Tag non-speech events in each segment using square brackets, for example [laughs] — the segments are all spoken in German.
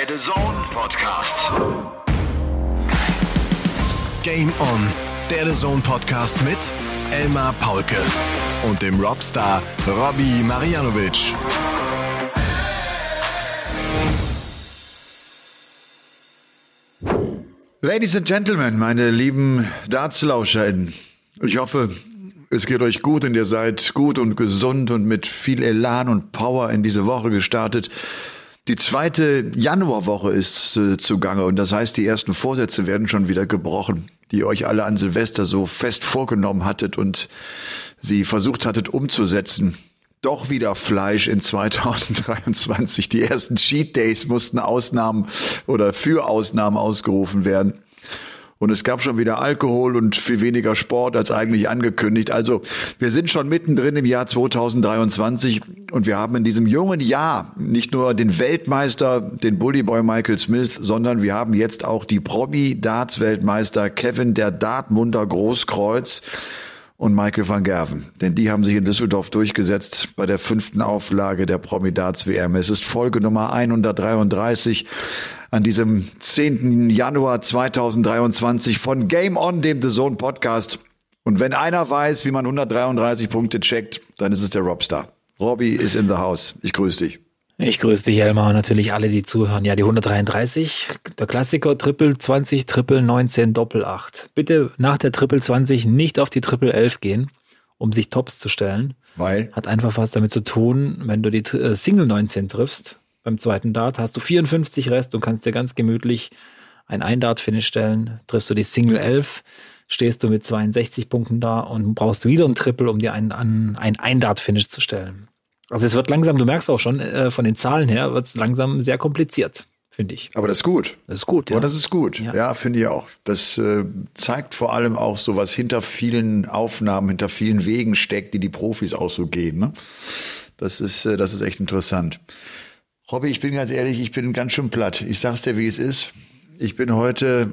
Der The Zone Podcast. Game On, der The Zone Podcast mit Elmar Paulke und dem Robstar Robbie Marianovic. Ladies and Gentlemen, meine lieben DartslauscherInnen, ich hoffe, es geht euch gut und ihr seid gut und gesund und mit viel Elan und Power in diese Woche gestartet. Die zweite Januarwoche ist äh, zugange und das heißt, die ersten Vorsätze werden schon wieder gebrochen, die ihr euch alle an Silvester so fest vorgenommen hattet und sie versucht hattet umzusetzen. Doch wieder Fleisch in [laughs] 2023. Die ersten Cheat Days mussten Ausnahmen oder für Ausnahmen ausgerufen werden. Und es gab schon wieder Alkohol und viel weniger Sport als eigentlich angekündigt. Also wir sind schon mittendrin im Jahr 2023 und wir haben in diesem jungen Jahr nicht nur den Weltmeister, den Bullyboy Michael Smith, sondern wir haben jetzt auch die Promi-Darts-Weltmeister Kevin der Dartmunder Großkreuz und Michael van Gerven. Denn die haben sich in Düsseldorf durchgesetzt bei der fünften Auflage der Promi Darts WM. Es ist Folge Nummer 133 an diesem 10. Januar 2023 von Game On, dem The Zone Podcast. Und wenn einer weiß, wie man 133 Punkte checkt, dann ist es der Robstar. Robbie ist in the house. Ich grüße dich. Ich grüße dich, Elmar, und natürlich alle, die zuhören. Ja, die 133, der Klassiker, Triple 20, Triple 19, Doppel 8. Bitte nach der Triple 20 nicht auf die Triple 11 gehen, um sich Tops zu stellen. Weil? Hat einfach was damit zu tun, wenn du die äh, Single 19 triffst, beim zweiten Dart hast du 54 Rest und kannst dir ganz gemütlich ein Ein-Dart-Finish stellen. Triffst du die Single 11, stehst du mit 62 Punkten da und brauchst wieder ein Triple, um dir ein, ein, ein Ein-Dart-Finish zu stellen. Also es wird langsam, du merkst auch schon, äh, von den Zahlen her wird es langsam sehr kompliziert, finde ich. Aber das ist gut. Das ist gut, ja. ja. das ist gut. Ja, Ja. finde ich auch. Das äh, zeigt vor allem auch so, was hinter vielen Aufnahmen, hinter vielen Wegen steckt, die die Profis auch so gehen. Ne? Das ist, äh, das ist echt interessant. Robby, ich bin ganz ehrlich, ich bin ganz schön platt. Ich sag's dir, wie es ist. Ich bin heute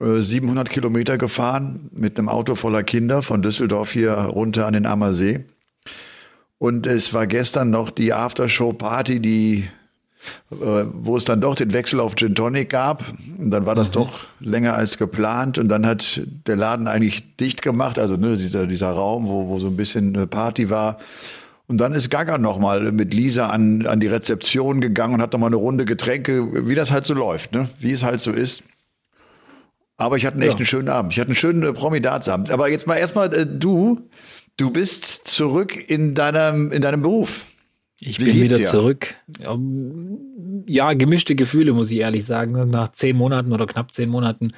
äh, 700 Kilometer gefahren mit einem Auto voller Kinder von Düsseldorf hier runter an den Ammersee. Und es war gestern noch die Aftershow-Party, die, äh, wo es dann doch den Wechsel auf Gin Tonic gab. Und dann war das doch länger als geplant. Und dann hat der Laden eigentlich dicht gemacht, also ne, dieser, dieser Raum, wo, wo so ein bisschen eine Party war. Und dann ist Gaga nochmal mit Lisa an, an die Rezeption gegangen und hat nochmal eine Runde Getränke, wie das halt so läuft, ne? wie es halt so ist. Aber ich hatte einen echt einen schönen Abend. Ich hatte einen schönen äh, Promi-Darts-Abend. Aber jetzt mal erstmal äh, du. Du bist zurück in deinem, in deinem Beruf. Ich Wie bin wieder dir? zurück. Ähm, Ja, gemischte Gefühle, muss ich ehrlich sagen. Nach zehn Monaten oder knapp zehn Monaten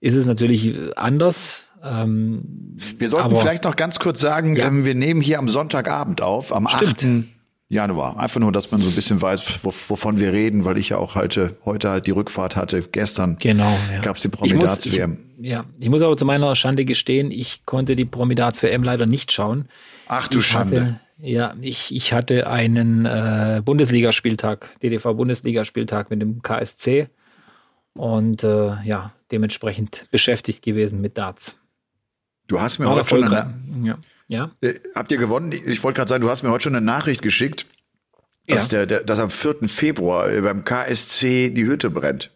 ist es natürlich anders. Ähm, Wir sollten vielleicht noch ganz kurz sagen, Ja. ähm, wir nehmen hier am Sonntagabend auf, am Stimmt. 8. Januar. Einfach nur, dass man so ein bisschen weiß, wo, wovon wir reden, weil ich ja auch heute, heute halt die Rückfahrt hatte. Gestern Genau. Ja. gab's die Ich muss- Promi-Darts-WM. Ich, ja, ich muss aber zu meiner Schande gestehen, ich konnte die Promidats WM leider nicht schauen. Ach du ich Schande. Hatte, ja, ich, ich hatte einen äh, Bundesligaspieltag, DDV-Bundesligaspieltag mit dem KSC und äh, ja, dementsprechend beschäftigt gewesen mit Darts. Du hast mir War heute schon eine, Ja. ja. äh, habt ihr gewonnen? Ich wollte gerade sagen, du hast mir heute schon eine Nachricht geschickt, dass, Ja. der, der, dass am 4. Februar äh, beim KSC die Hütte brennt.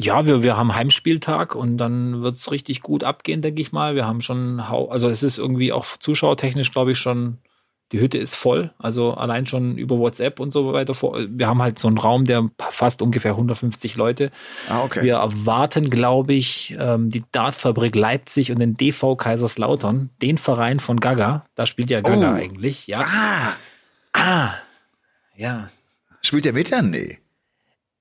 Ja, wir, wir haben Heimspieltag und dann wird's richtig gut abgehen, denke ich mal. Wir haben schon, hau- also es ist irgendwie auch zuschauertechnisch, glaube ich, schon, die Hütte ist voll. Also allein schon über WhatsApp und so weiter. Wir haben halt so einen Raum, der fast ungefähr 150 Leute. Ah, okay. Wir erwarten, glaube ich, ähm, die Dartfabrik Leipzig und den DV Kaiserslautern, den Verein von Gaga. Da spielt ja Gaga Oh. eigentlich, ja. Ah, Ah, ja. spielt der mit dann? Nee.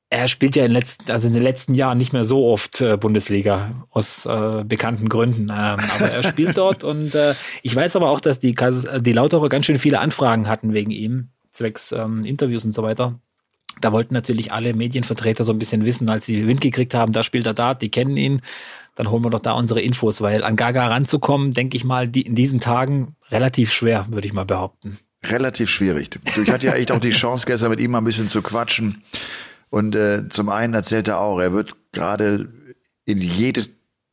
Er spielt ja in, den letzten, also in den letzten Jahren nicht mehr so oft äh, Bundesliga aus äh, bekannten Gründen. Ähm, aber er spielt [laughs] dort und äh, ich weiß aber auch, dass die, Kaisers, äh, die Lauterer ganz schön viele Anfragen hatten wegen ihm, zwecks ähm, Interviews und so weiter. Da wollten natürlich alle Medienvertreter so ein bisschen wissen, als sie Wind gekriegt haben, da spielt er Dart, die kennen ihn, dann holen wir doch da unsere Infos, weil an Gaga ranzukommen, denke ich mal, die, in diesen Tagen relativ schwer, würde ich mal behaupten. Relativ schwierig. Ich hatte ja echt auch die Chance, gestern mit ihm mal ein bisschen zu quatschen. Und äh, zum einen erzählt er auch, er wird gerade in jede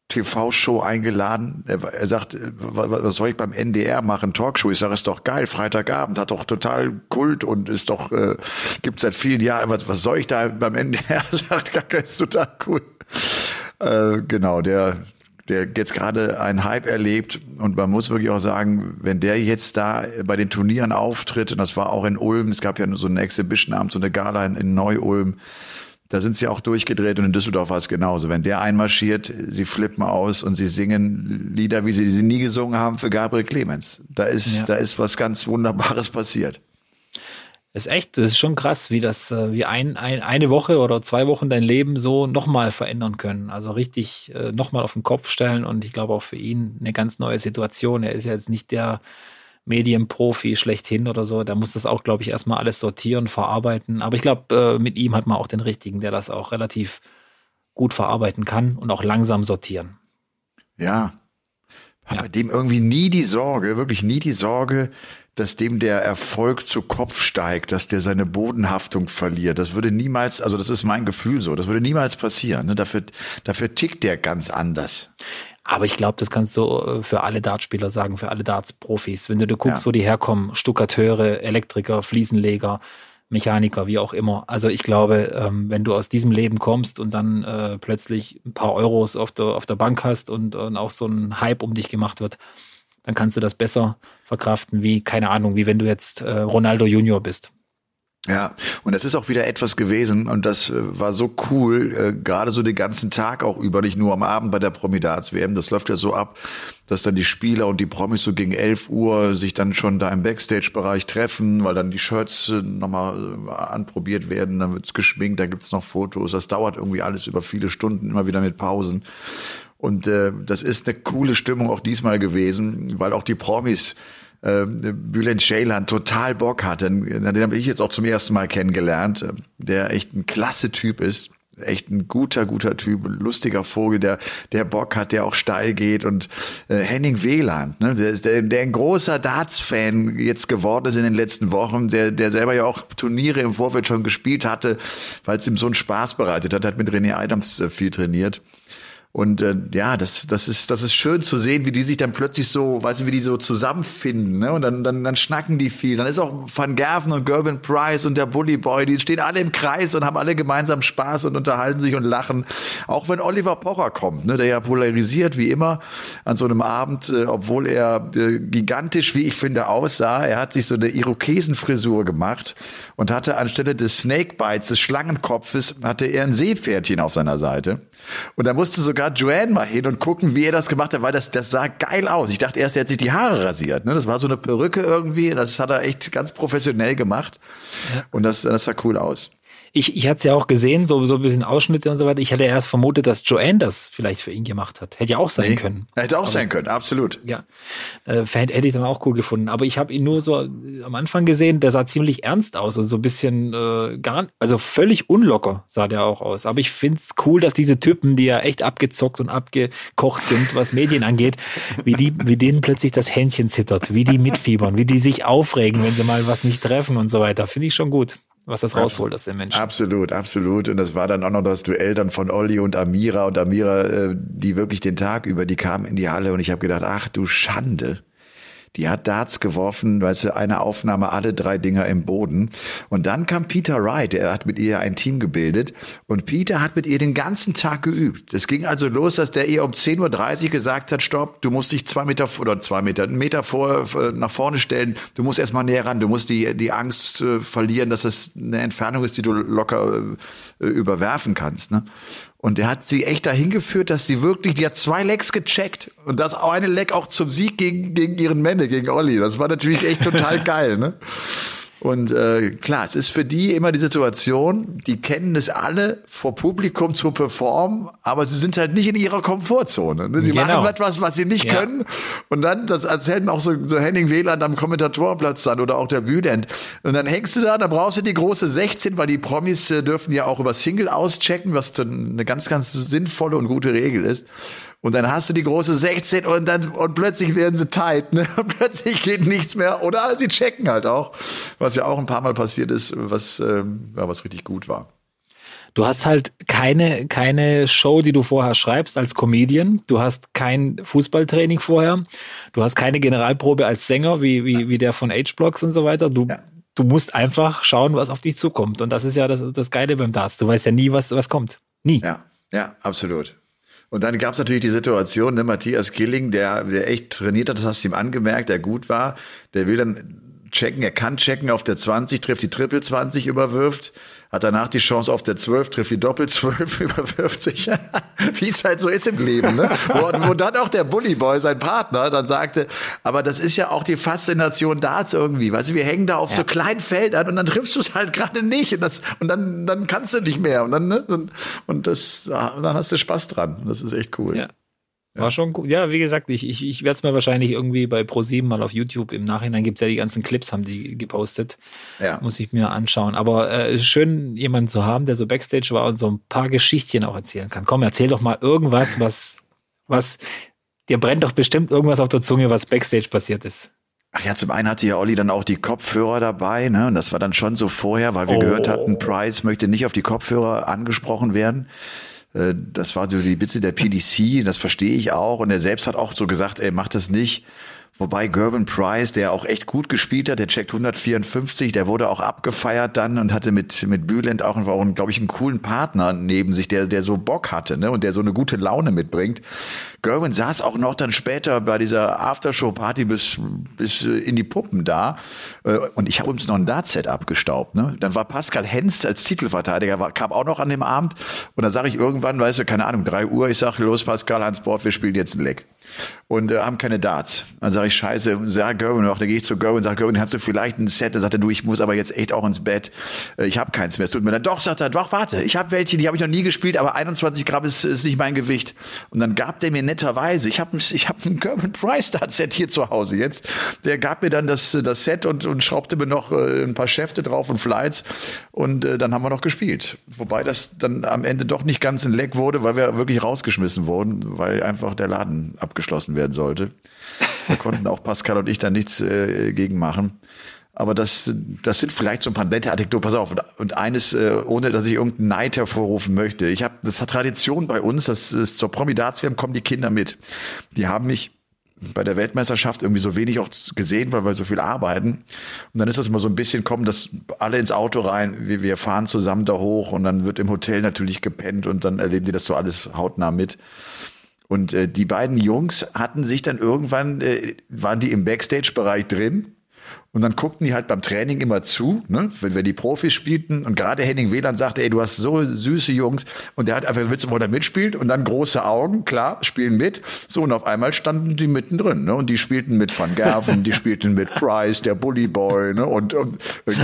TV-Show eingeladen. Er, er sagt, was soll ich beim NDR machen? Talkshow. Ich sage, ist doch geil. Freitagabend hat doch total Kult und ist doch, äh, gibt seit vielen Jahren. Was, was soll ich da beim NDR? [laughs] Sagt, ist total cool. Äh, genau, der, der jetzt gerade einen Hype erlebt und man muss wirklich auch sagen, wenn der jetzt da bei den Turnieren auftritt, und das war auch in Ulm, es gab ja so einen Exhibition-Abend, so eine Gala in, in Neu-Ulm, da sind sie auch durchgedreht und in Düsseldorf war es genauso. Wenn der einmarschiert, sie flippen aus und sie singen Lieder, wie sie sie nie gesungen haben für Gabriel Clemens. Da ist, ja. da ist was ganz Wunderbares passiert. Ist echt, das ist schon krass, wie das, äh, wie ein, ein, eine Woche oder zwei Wochen dein Leben so nochmal verändern können. Also richtig äh, nochmal auf den Kopf stellen und ich glaube auch für ihn eine ganz neue Situation. Er ist ja jetzt nicht der Medienprofi schlechthin oder so. Da muss das auch, glaube ich, erstmal alles sortieren, verarbeiten. Aber ich glaube, äh, mit ihm hat man auch den richtigen, der das auch relativ gut verarbeiten kann und auch langsam sortieren. Ja. Hat ja. bei dem irgendwie nie die Sorge, wirklich nie die Sorge, dass dem der Erfolg zu Kopf steigt, dass der seine Bodenhaftung verliert. Das würde niemals, also das ist mein Gefühl so, das würde niemals passieren. Ne? Dafür, dafür tickt der ganz anders. Aber ich glaube, das kannst du äh, für alle Dartspieler sagen, für alle Darts-Profis. Wenn du, du guckst, ja. wo die herkommen, Stuckateure, Elektriker, Fliesenleger, Mechaniker, wie auch immer. Also ich glaube, ähm, wenn du aus diesem Leben kommst und dann äh, plötzlich ein paar Euros auf der, auf der Bank hast und, und auch so ein Hype um dich gemacht wird, dann kannst du das besser verkraften, wie, keine Ahnung, wie wenn du jetzt äh, Ronaldo Junior bist. Ja, und das ist auch wieder etwas gewesen und das äh, war so cool, äh, gerade so den ganzen Tag auch über, nicht nur am Abend bei der Promidats-WM. Das läuft ja so ab, dass dann die Spieler und die Promis so gegen 11 Uhr sich dann schon da im Backstage-Bereich treffen, weil dann die Shirts äh, nochmal äh, anprobiert werden, dann wird's geschminkt, dann gibt's noch Fotos. Das dauert irgendwie alles über viele Stunden, immer wieder mit Pausen. Und äh, das ist eine coole Stimmung auch diesmal gewesen, weil auch die Promis äh, Bülent Ceylan total Bock hatte. Den habe ich jetzt auch zum ersten Mal kennengelernt, äh, der echt ein klasse Typ ist. Echt ein guter, guter Typ, lustiger Vogel, der, der Bock hat, der auch steil geht und äh, Henning Wieland, ne, der, ist der, der ein großer Darts-Fan jetzt geworden ist in den letzten Wochen, der, der selber ja auch Turniere im Vorfeld schon gespielt hatte, weil es ihm so einen Spaß bereitet hat, hat mit René Adams äh, viel trainiert. Und äh, ja, das, das, ist, das ist schön zu sehen, wie die sich dann plötzlich so, weißt du, wie die so zusammenfinden. Ne? Und dann, dann, dann schnacken die viel. Dann ist auch Van Gerven und Gerben Price und der Bully Boy, die stehen alle im Kreis und haben alle gemeinsam Spaß und unterhalten sich und lachen. Auch wenn Oliver Pocher kommt, ne, der ja polarisiert wie immer an so einem Abend, äh, obwohl er äh, gigantisch, wie ich finde, aussah. Er hat sich so eine Irokesenfrisur gemacht und hatte anstelle des Snakebites, des Schlangenkopfes, hatte er ein Seepferdchen auf seiner Seite. Und da musste sogar Joanne mal hin und gucken, wie er das gemacht hat, weil das, das sah geil aus. Ich dachte erst, er hat sich die Haare rasiert. Ne? Das war so eine Perücke irgendwie. Das hat er echt ganz professionell gemacht. Und das, das sah cool aus ich, ich hatte es ja auch gesehen, so, so ein bisschen Ausschnitte und so weiter. Ich hatte erst vermutet, dass Joanne das vielleicht für ihn gemacht hat. Hätte ja auch sein nee, können. Hätte auch Aber, sein können, absolut. Ja, äh, hätte ich dann auch cool gefunden. Aber ich habe ihn nur so am Anfang gesehen, der sah ziemlich ernst aus und so ein bisschen äh, gar, also völlig unlocker sah der auch aus. Aber ich find's cool, dass diese Typen, die ja echt abgezockt und abgekocht sind, was Medien angeht, wie die, wie denen plötzlich das Händchen zittert, wie die mitfiebern, wie die sich aufregen, wenn sie mal was nicht treffen und so weiter. Finde ich schon gut was das rausholt aus den Menschen. Absolut, absolut. Und das war dann auch noch das Duell dann von Olli und Amira und Amira, äh, die wirklich den Tag über, die kamen in die Halle und ich habe gedacht, ach du Schande die hat Darts geworfen, weißt du, eine Aufnahme, alle drei Dinger im Boden. Und dann kam Peter Wright, er hat mit ihr ein Team gebildet und Peter hat mit ihr den ganzen Tag geübt. Es ging also los, dass der ihr um 10.30 Uhr gesagt hat, stopp, du musst dich zwei Meter oder zwei Meter, einen Meter vor, äh, nach vorne stellen, du musst erstmal näher ran, du musst die, die Angst äh, verlieren, dass das eine Entfernung ist, die du locker äh, überwerfen kannst. Ne? Und er hat sie echt dahin geführt, dass sie wirklich, die hat zwei Lecks gecheckt. Und das eine Leck auch zum Sieg gegen, gegen ihren Männer, gegen Olli. Das war natürlich echt total [laughs] geil, ne? Und äh, klar, es ist für die immer die Situation, die kennen es alle, vor Publikum zu performen, aber sie sind halt nicht in ihrer Komfortzone. Ne? Sie genau. machen etwas, was sie nicht ja. können. Und dann, das erzählen auch so, so Henning Wieland am Kommentatorenplatz dann oder auch der Bühnend. Und dann hängst du da, dann brauchst du die große 16, weil die Promis äh, dürfen ja auch über Single auschecken, was eine ganz, ganz sinnvolle und gute Regel ist. Und dann hast du die große 16 und dann und plötzlich werden sie tight, ne? Und [laughs] plötzlich geht nichts mehr. Oder sie checken halt auch, was ja auch ein paar Mal passiert ist, was, ähm, ja, was richtig gut war. Du hast halt keine, keine Show, die du vorher schreibst als Comedian. Du hast kein Fußballtraining vorher. Du hast keine Generalprobe als Sänger, wie, wie, wie der von H-Blocks und so weiter. Du, ja. du musst einfach schauen, was auf dich zukommt. Und das ist ja das, das Geile beim Darts. Du weißt ja nie, was, was kommt. Nie. Ja, ja, absolut. Und dann gab es natürlich die Situation, ne, Matthias Killing, der, der echt trainiert hat, das hast du ihm angemerkt, der gut war, der will dann checken, er kann checken auf der 20, trifft die Triple 20, überwirft, hat danach die Chance auf der 12, trifft die Doppel 12, [laughs] überwirft sich, [laughs] wie es halt so ist im Leben. Ne? Wo, wo dann auch der Bullyboy, sein Partner, dann sagte, aber das ist ja auch die Faszination Darts irgendwie, weißt du, wir hängen da auf ja. so kleinen Feldern und dann triffst du es halt gerade nicht und, das, und dann, dann kannst du nicht mehr und dann, ne? und, und das, dann hast du Spaß dran. Das ist echt cool. Ja. War schon gut. Ja, wie gesagt, ich, ich, ich werde es mir wahrscheinlich irgendwie bei Pro7 mal auf YouTube im Nachhinein gibt's ja die ganzen Clips, haben die gepostet. Ja. Muss ich mir anschauen. Aber äh, ist schön, jemanden zu haben, der so Backstage war und so ein paar Geschichtchen auch erzählen kann. Komm, erzähl doch mal irgendwas, was, was, dir brennt doch bestimmt irgendwas auf der Zunge, was Backstage passiert ist. Ach ja, zum einen hatte ja Olli dann auch die Kopfhörer dabei, ne? Und das war dann schon so vorher, weil wir oh. gehört hatten, Price möchte nicht auf die Kopfhörer angesprochen werden. Äh, das war so die Bitte der PDC, das verstehe ich auch. Und er selbst hat auch so gesagt, ey, mach das nicht. Wobei Gerben Price, der auch echt gut gespielt hat, der checkt 154, der wurde auch abgefeiert dann und hatte mit, mit Bülent auch, auch glaube ich, einen coolen Partner neben sich, der, der so Bock hatte, ne, und der so eine gute Laune mitbringt. Gerben saß auch noch dann später bei dieser Aftershow-Party bis, bis in die Puppen da. Äh, und ich habe uns noch ein Dart-Set abgestaubt, ne. Dann war Pascal Henst als Titelverteidiger, war, kam auch noch an dem Abend. Und dann sage ich irgendwann, weißt du, keine Ahnung, drei Uhr, ich sage, los Pascal, Hans Bord, wir spielen jetzt ein Leck und äh, haben keine Darts. Dann sage ich, scheiße, sag Gerwin noch, dann gehe ich zu Gerwin und sage, Gerwin, hast du vielleicht ein Set? Dann sagt er, du, ich muss aber jetzt echt auch ins Bett. Äh, ich habe keins mehr. Es tut mir leid. Doch, sagt er, doch, warte, ich habe welche, die habe ich noch nie gespielt, aber 21 Gramm ist, ist nicht mein Gewicht. Und dann gab der mir netterweise, ich habe ich hab ein Gerwin Price Dart Set hier zu Hause jetzt. Der gab mir dann das, das Set und, und schraubte mir noch äh, ein paar Schäfte drauf und Flights. Und äh, dann haben wir noch gespielt. Wobei das dann am Ende doch nicht ganz ein Leck wurde, weil wir wirklich rausgeschmissen wurden, weil einfach der Laden abgeschlossen werden sollte. Da konnten auch Pascal und ich da nichts äh, gegen machen. Aber das, das sind vielleicht so ein paar nette Anekdoten. Pass auf. Und eines, äh, ohne dass ich irgendeinen Neid hervorrufen möchte. Ich habe, das hat Tradition bei uns, das ist zur Promidatswärme kommen die Kinder mit. Die haben mich bei der Weltmeisterschaft irgendwie so wenig auch gesehen, weil wir so viel arbeiten. Und dann ist das immer so ein bisschen kommen, dass alle ins Auto rein, wir fahren zusammen da hoch und dann wird im Hotel natürlich gepennt und dann erleben die das so alles hautnah mit. Und äh, die beiden Jungs hatten sich dann irgendwann, äh, waren die im Backstage-Bereich drin und dann guckten die halt beim Training immer zu, ne? wenn wir die Profis spielten. Und gerade Henning Wieland sagte, ey, du hast so süße Jungs. Und der hat einfach, du mal da mitspielt? Und dann große Augen, klar, spielen mit. So, und auf einmal standen die mittendrin. Ne? Und die spielten mit Van Gerven, die spielten mit Price, der Bully Boy. Ne? Und, und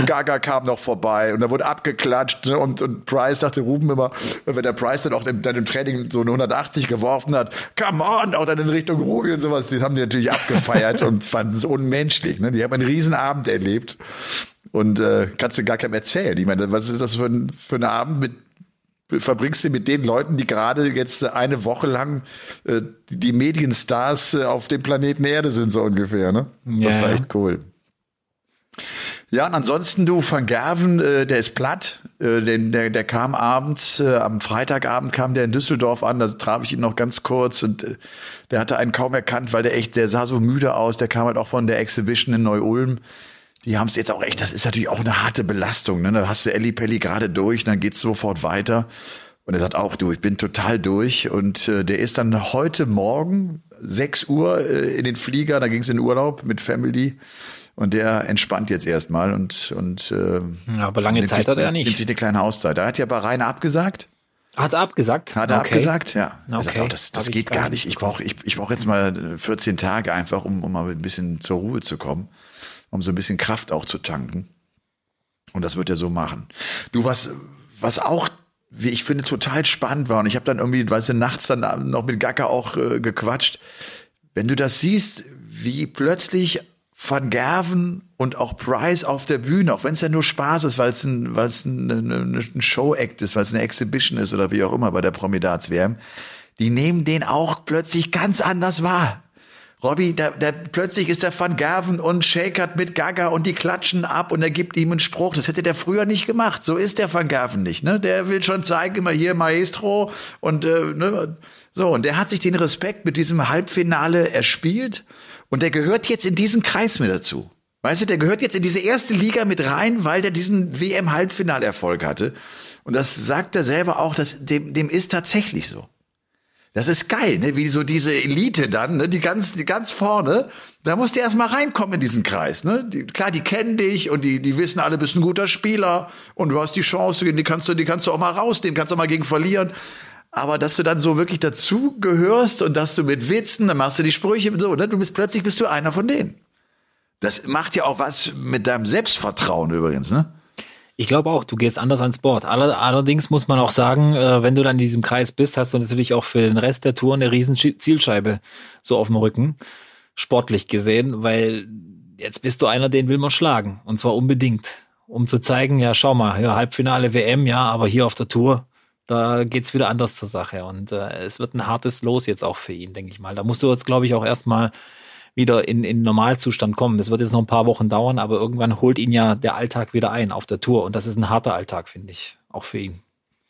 Gaga kam noch vorbei. Und da wurde abgeklatscht. Ne? Und, und Price sagte Ruben immer, wenn der Price dann auch im, dann im Training so eine 180 geworfen hat, come on, auch dann in Richtung Ruby und sowas. Die haben die natürlich abgefeiert [laughs] und fanden es unmenschlich. Ne? Die haben einen riesen Abend erlebt und äh, kannst du gar keinem erzählen. Ich meine, was ist das für ein, für ein Abend mit verbringst du mit den Leuten, die gerade jetzt eine Woche lang äh, die Medienstars äh, auf dem Planeten Erde sind, so ungefähr, ne? Ja. Das war echt cool. Ja, und ansonsten du Van Gerven, äh, der ist platt. Äh, den, der, der kam abends, äh, am Freitagabend kam der in Düsseldorf an, da traf ich ihn noch ganz kurz und äh, der hatte einen kaum erkannt, weil der echt, der sah so müde aus. Der kam halt auch von der Exhibition in Neu-Ulm. Die haben es jetzt auch echt, das ist natürlich auch eine harte Belastung. Ne? Da hast du Elli Pelli gerade durch, dann geht's sofort weiter. Und er sagt auch, du, ich bin total durch. Und äh, der ist dann heute Morgen, 6 Uhr, äh, in den Flieger, da ging es in den Urlaub mit Family. Und der entspannt jetzt erstmal und, und äh, ja, aber lange Zeit sich, hat er nicht. Nimmt sich eine kleine Auszeit. Er hat ja Bahrain abgesagt. Hat er abgesagt? Hat er okay. abgesagt, ja. Okay. sagt, oh, das, das geht gar nicht. Ich brauche ich, ich brauch jetzt mal 14 Tage einfach, um, um mal ein bisschen zur Ruhe zu kommen, um so ein bisschen Kraft auch zu tanken. Und das wird er so machen. Du, was, was auch, wie ich finde, total spannend war, und ich habe dann irgendwie, weißt du, nachts dann noch mit Gacker auch äh, gequatscht. Wenn du das siehst, wie plötzlich Van Gerven und auch Price auf der Bühne, auch wenn es ja nur Spaß ist, weil es ein, weil es ein, ein, ein Show-Act ist, weil es eine Exhibition ist oder wie auch immer bei der Promidats-WM, die nehmen den auch plötzlich ganz anders wahr. Robby, da, da, plötzlich ist der Van Gerven und shakert mit Gaga und die klatschen ab und er gibt ihm einen Spruch. Das hätte der früher nicht gemacht. So ist der Van Gerven nicht. Ne? Der will schon zeigen, immer hier Maestro und äh, ne? so. Und der hat sich den Respekt mit diesem Halbfinale erspielt und der gehört jetzt in diesen Kreis mit dazu. Weißt du, der gehört jetzt in diese erste Liga mit rein, weil der diesen WM-Halbfinalerfolg hatte. Und das sagt er selber auch, dass dem, dem ist tatsächlich so. Das ist geil, ne? wie so diese Elite dann, ne? die ganz, die ganz vorne. Da musst du erst mal reinkommen in diesen Kreis. Ne? Die, klar, die kennen dich und die, die wissen alle, bist ein guter Spieler und du hast die Chance, die kannst du, die kannst du auch mal rausnehmen, kannst du auch mal gegen verlieren. Aber dass du dann so wirklich dazu gehörst und dass du mit Witzen, dann machst du die Sprüche so, ne? Du bist plötzlich bist du einer von denen. Das macht ja auch was mit deinem Selbstvertrauen übrigens, ne? Ich glaube auch, du gehst anders ans Board. Allerdings muss man auch sagen, äh, wenn du dann in diesem Kreis bist, hast du natürlich auch für den Rest der Tour eine riesen Zielscheibe so auf dem Rücken, sportlich gesehen, weil jetzt bist du einer, den will man schlagen. Und zwar unbedingt. Um zu zeigen, ja, schau mal, ja, Halbfinale WM, ja, aber hier auf der Tour, da geht's wieder anders zur Sache. Und äh, es wird ein hartes Los jetzt auch für ihn, denke ich mal. Da musst du jetzt, glaube ich, auch erstmal wieder in, in Normalzustand kommen. Das wird jetzt noch ein paar Wochen dauern, aber irgendwann holt ihn ja der Alltag wieder ein auf der Tour. Und das ist ein harter Alltag, finde ich, auch für ihn.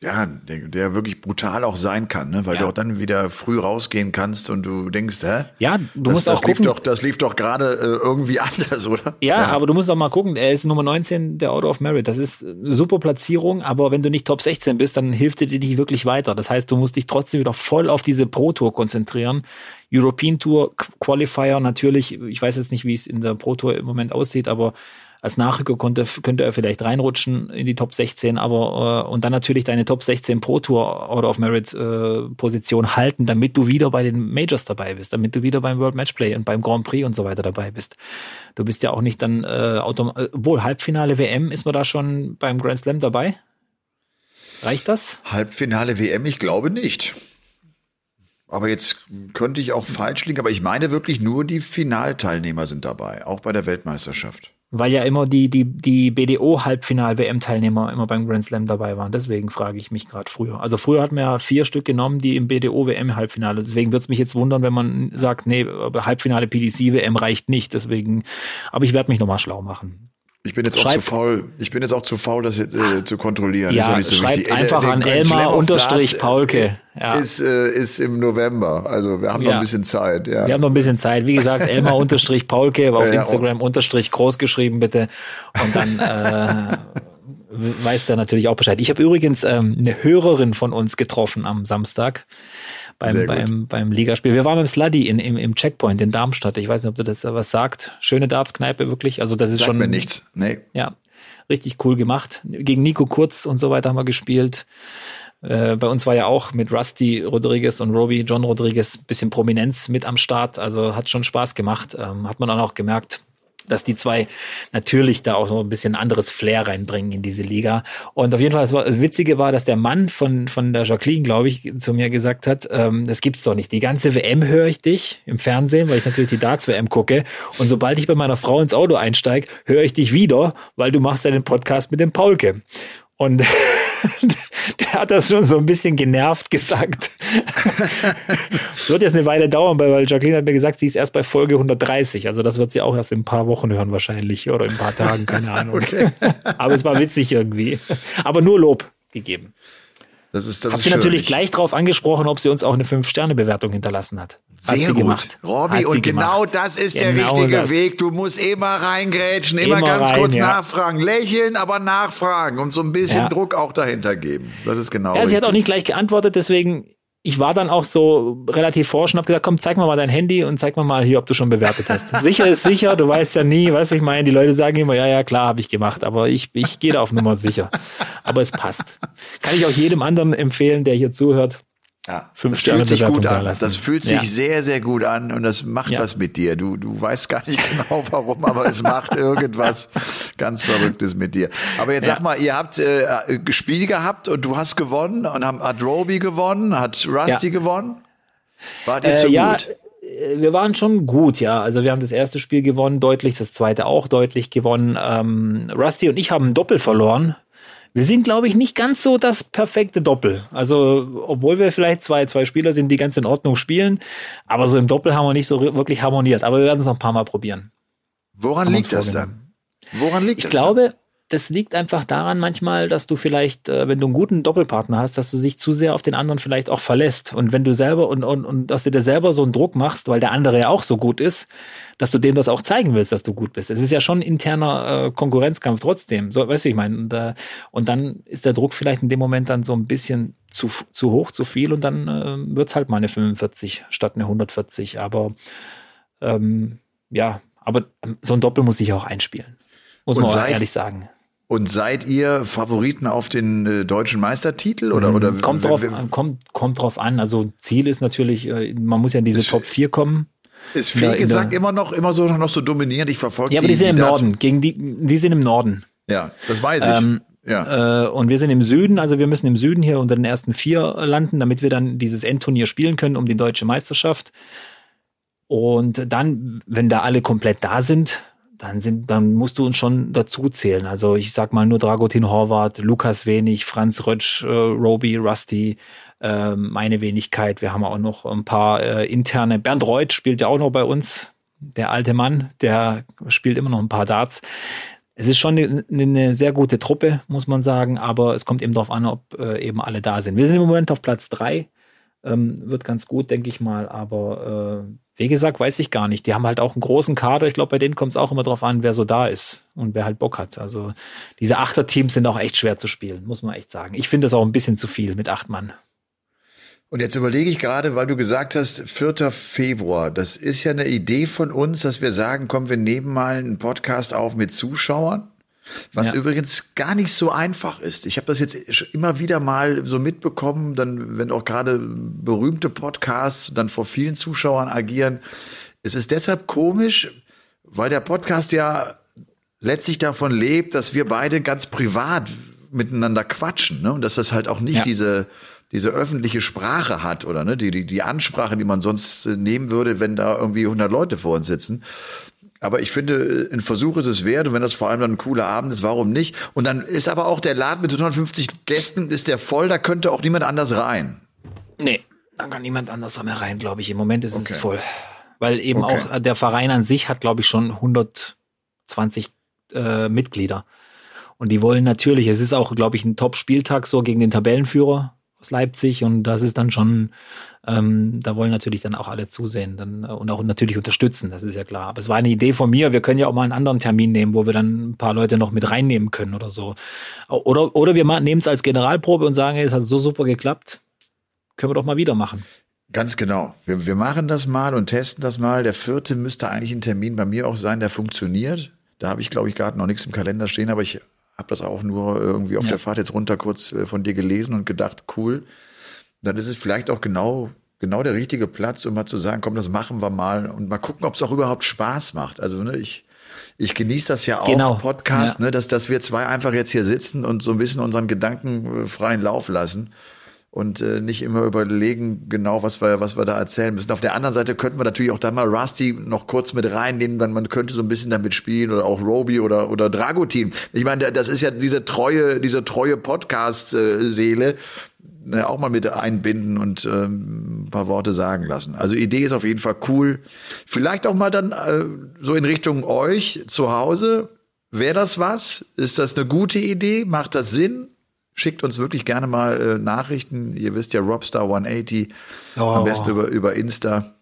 Ja, der, der wirklich brutal auch sein kann, ne? weil ja. du auch dann wieder früh rausgehen kannst und du denkst, hä? Ja, du das, musst das auch lief gucken. Doch, das lief doch gerade äh, irgendwie [laughs] anders, oder? Ja, ja, aber du musst auch mal gucken, er ist Nummer 19 der Auto of Merit. Das ist eine super Platzierung, aber wenn du nicht Top 16 bist, dann hilft dir die nicht wirklich weiter. Das heißt, du musst dich trotzdem wieder voll auf diese Pro Tour konzentrieren. European Tour Qualifier natürlich, ich weiß jetzt nicht, wie es in der Pro Tour im Moment aussieht, aber als Nachrücker konnte, könnte er vielleicht reinrutschen in die Top 16, aber äh, und dann natürlich deine Top 16 Pro Tour Out of Merit äh, Position halten, damit du wieder bei den Majors dabei bist, damit du wieder beim World Matchplay und beim Grand Prix und so weiter dabei bist. Du bist ja auch nicht dann äh, automatisch, äh, wohl Halbfinale WM ist man da schon beim Grand Slam dabei? Reicht das? Halbfinale WM, ich glaube nicht. Aber jetzt könnte ich auch falsch liegen, aber ich meine wirklich nur die Finalteilnehmer sind dabei, auch bei der Weltmeisterschaft. Weil ja immer die, die, die BDO-Halbfinal-WM-Teilnehmer immer beim Grand Slam dabei waren. Deswegen frage ich mich gerade früher. Also früher hat man ja vier Stück genommen, die im BDO-WM-Halbfinale. Deswegen würde es mich jetzt wundern, wenn man sagt, nee, Halbfinale PDC-WM reicht nicht. Deswegen, aber ich werde mich nochmal schlau machen. Ich bin jetzt schreib, auch zu faul. Ich bin jetzt auch zu faul, das äh, zu kontrollieren. Ja, ist so schreibt einfach an Elmar unterstrich Paulke. Ja. Ist, äh, ist im November. Also wir haben ja. noch ein bisschen Zeit. Ja. Wir haben noch ein bisschen Zeit. Wie gesagt, Elmar unterstrich Paulke auf [laughs] Instagram unterstrich groß geschrieben bitte. Und dann äh, weiß der natürlich auch Bescheid. Ich habe übrigens ähm, eine Hörerin von uns getroffen am Samstag beim, beim, beim Ligaspiel. Wir waren beim Sluddy in, im, im Checkpoint in Darmstadt. Ich weiß nicht, ob du das was sagt. Schöne Dartskneipe wirklich. Also das ist Sagt schon. mir nichts. Nee. Ja, richtig cool gemacht. Gegen Nico Kurz und so weiter haben wir gespielt. Äh, bei uns war ja auch mit Rusty Rodriguez und Roby John Rodriguez bisschen Prominenz mit am Start. Also hat schon Spaß gemacht. Ähm, hat man auch noch gemerkt dass die zwei natürlich da auch so ein bisschen anderes Flair reinbringen in diese Liga. Und auf jeden Fall, das, das Witzige war, dass der Mann von, von der Jacqueline, glaube ich, zu mir gesagt hat, ähm, das gibt's doch nicht. Die ganze WM höre ich dich im Fernsehen, weil ich natürlich die Darts-WM gucke. Und sobald ich bei meiner Frau ins Auto einsteige, höre ich dich wieder, weil du machst ja den Podcast mit dem Paulke. Und [laughs] der hat das schon so ein bisschen genervt gesagt. Es [laughs] wird jetzt eine Weile dauern, weil Jacqueline hat mir gesagt, sie ist erst bei Folge 130. Also das wird sie auch erst in ein paar Wochen hören wahrscheinlich oder in ein paar Tagen, keine Ahnung. Okay. Aber es war witzig irgendwie. Aber nur Lob gegeben. Das ist, das Hab ist sie schön. natürlich gleich drauf angesprochen, ob sie uns auch eine 5-Sterne-Bewertung hinterlassen hat. hat Sehr sie gut, gemacht. Robby. Und sie genau gemacht. das ist Genau der richtige das. Weg. Du musst immer reingrätschen, immer, Immer ganz rein, kurz ja. nachfragen, lächeln, aber nachfragen und so ein bisschen Ja. Druck auch dahinter geben. Das ist genau. Ja, sie hat richtig. auch nicht gleich geantwortet, deswegen, ich war dann auch so relativ forsch und habe gesagt, komm, zeig mir mal dein Handy und zeig mir mal hier, ob du schon bewertet hast. [laughs] sicher ist sicher, du weißt ja nie, was ich meine. Die Leute sagen immer, ja, ja, klar, habe ich gemacht, aber ich, ich gehe da auf Nummer sicher. Aber es passt. Kann ich auch jedem anderen empfehlen, der hier zuhört. Ja, Fünf das Sterne fühlt sich gut an. Das fühlt sich Ja. sehr, sehr gut an und das macht Ja. was mit dir. Du, du weißt gar nicht [laughs] genau warum, aber es macht irgendwas ganz Verrücktes mit dir. Aber jetzt Ja. sag mal, ihr habt äh, Spiel gehabt und du hast gewonnen und haben, hat Roby gewonnen, hat Rusty gewonnen? Wart ihr Äh, zu ja, gut? äh, wir waren schon gut, ja. Also wir haben das erste Spiel gewonnen, deutlich, das zweite auch deutlich gewonnen. Ähm, Rusty und ich haben ein Doppel verloren. Wir sind, glaube ich, nicht ganz so das perfekte Doppel. Also, obwohl wir vielleicht zwei, zwei Spieler sind, die ganz in Ordnung spielen, aber so im Doppel haben wir nicht so wirklich harmoniert. Aber wir werden es noch ein paar Mal probieren. Woran liegt das dann? Woran liegt ich das? Ich glaube, dann? Das liegt einfach daran manchmal, dass du vielleicht, äh, wenn du einen guten Doppelpartner hast, dass du dich zu sehr auf den anderen vielleicht auch verlässt. Und wenn du selber und, und, und dass du dir selber so einen Druck machst, weil der andere ja auch so gut ist, dass du dem das auch zeigen willst, dass du gut bist. Es ist ja schon ein interner äh, Konkurrenzkampf trotzdem. So, weißt du, ich meine. Und, äh, und dann ist der Druck vielleicht in dem Moment dann so ein bisschen zu, zu hoch, zu viel und dann äh, wird's halt mal eine 45 statt eine 140. Aber ähm, ja, aber so ein Doppel muss sich auch einspielen. Muss Und man auch ehrlich sagen. Und seid ihr Favoriten auf den äh, deutschen Meistertitel oder oder Mhm. kommt w- drauf, an, kommt, kommt drauf an. Also Ziel ist natürlich, äh, man muss ja in diese Ist- Top 4 kommen. Ist wie in gesagt der- immer noch immer so noch so dominierend. Ich verfolge Ja, aber die sind im Darts- Norden. Gegen die, die sind im Norden. Ja, das weiß ich. Ähm, ja. Äh, und wir sind im Süden, also wir müssen im Süden hier unter den ersten vier landen, damit wir dann dieses Endturnier spielen können um die deutsche Meisterschaft. Und dann, wenn da alle komplett da sind, dann sind, dann musst du uns schon dazu zählen. Also ich sag mal nur Dragutin Horvath, Lukas Wenig, Franz Rötsch, äh, Roby, Rusty, äh, meine Wenigkeit. Wir haben auch noch ein paar äh, interne. Bernd Reut spielt ja auch noch bei uns. Der alte Mann, der spielt immer noch ein paar Darts. Es ist schon eine, eine sehr gute Truppe, muss man sagen, aber es kommt eben darauf an, ob äh, eben alle da sind. Wir sind im Moment auf Platz drei, ähm, wird ganz gut, denke ich mal, aber äh, wie gesagt, weiß ich gar nicht. Die haben halt auch einen großen Kader. Ich glaube, bei denen kommt es auch immer darauf an, wer so da ist und wer halt Bock hat. Also diese Achterteams sind auch echt schwer zu spielen, muss man echt sagen. Ich finde das auch ein bisschen zu viel mit acht Mann. Und jetzt überlege ich gerade, weil du gesagt hast, 4. Februar, das ist ja eine Idee von uns, dass wir sagen, komm, wir nehmen mal einen Podcast auf mit Zuschauern. Was Ja. übrigens gar nicht so einfach ist. Ich habe das jetzt immer wieder mal so mitbekommen, dann, wenn auch gerade berühmte Podcasts dann vor vielen Zuschauern agieren. Es ist deshalb komisch, weil der Podcast ja letztlich davon lebt, dass wir beide ganz privat miteinander quatschen, ne? Und dass das halt auch nicht Ja. diese diese öffentliche Sprache hat oder ne, die, die, die Ansprache, die man sonst äh, nehmen würde, wenn da irgendwie 100 Leute vor uns sitzen. Aber ich finde, äh, ein Versuch ist es wert und wenn das vor allem dann ein cooler Abend ist, warum nicht? Und dann ist aber auch der Laden mit 150 Gästen, ist der voll, da könnte auch niemand anders rein. Nee, da kann niemand anders mehr rein, glaube ich. Im Moment ist Okay. es voll. Weil eben Okay. auch äh, der Verein an sich hat, glaube ich, schon 120 äh, Mitglieder. Und die wollen natürlich, es ist auch, glaube ich, ein Top-Spieltag so gegen den Tabellenführer aus Leipzig und das ist dann schon, ähm, da wollen natürlich dann auch alle zusehen dann, äh, und auch natürlich unterstützen, das ist ja klar. Aber es war eine Idee von mir, wir können ja auch mal einen anderen Termin nehmen, wo wir dann ein paar Leute noch mit reinnehmen können oder so. Oder, oder wir nehmen es als Generalprobe und sagen, es hat so super geklappt, können wir doch mal wieder machen. Ganz genau. Wir, wir machen das mal und testen das mal. Der vierte müsste eigentlich ein Termin bei mir auch sein, der funktioniert. Da habe ich, glaube ich, gerade noch nichts im Kalender stehen, aber ich habe das auch nur irgendwie auf Ja. der Fahrt jetzt runter kurz äh, von dir gelesen und gedacht, cool. Dann ist es vielleicht auch genau, genau der richtige Platz, um mal zu sagen, komm, das machen wir mal und mal gucken, ob es auch überhaupt Spaß macht. Also, ne, ich, ich genieße das ja auch, Genau. Podcast, Ja. ne, dass, dass wir zwei einfach jetzt hier sitzen und so ein bisschen unseren Gedanken äh, freien Lauf lassen und äh, nicht immer überlegen, genau, was wir, was wir da erzählen müssen. Auf der anderen Seite könnten wir natürlich auch da mal Rusty noch kurz mit reinnehmen, dann man könnte so ein bisschen damit spielen oder auch Roby oder, oder Dragutin. Ich meine, das ist ja diese treue, diese treue Podcast-Seele, äh, auch mal mit einbinden und ähm, ein paar Worte sagen lassen. Also Idee ist auf jeden Fall cool. Vielleicht auch mal dann äh, so in Richtung euch zu Hause. Wäre das was? Ist das eine gute Idee? Macht das Sinn? Schickt uns wirklich gerne mal äh, Nachrichten. Ihr wisst ja, Robstar180, Oh. am besten über, über Insta.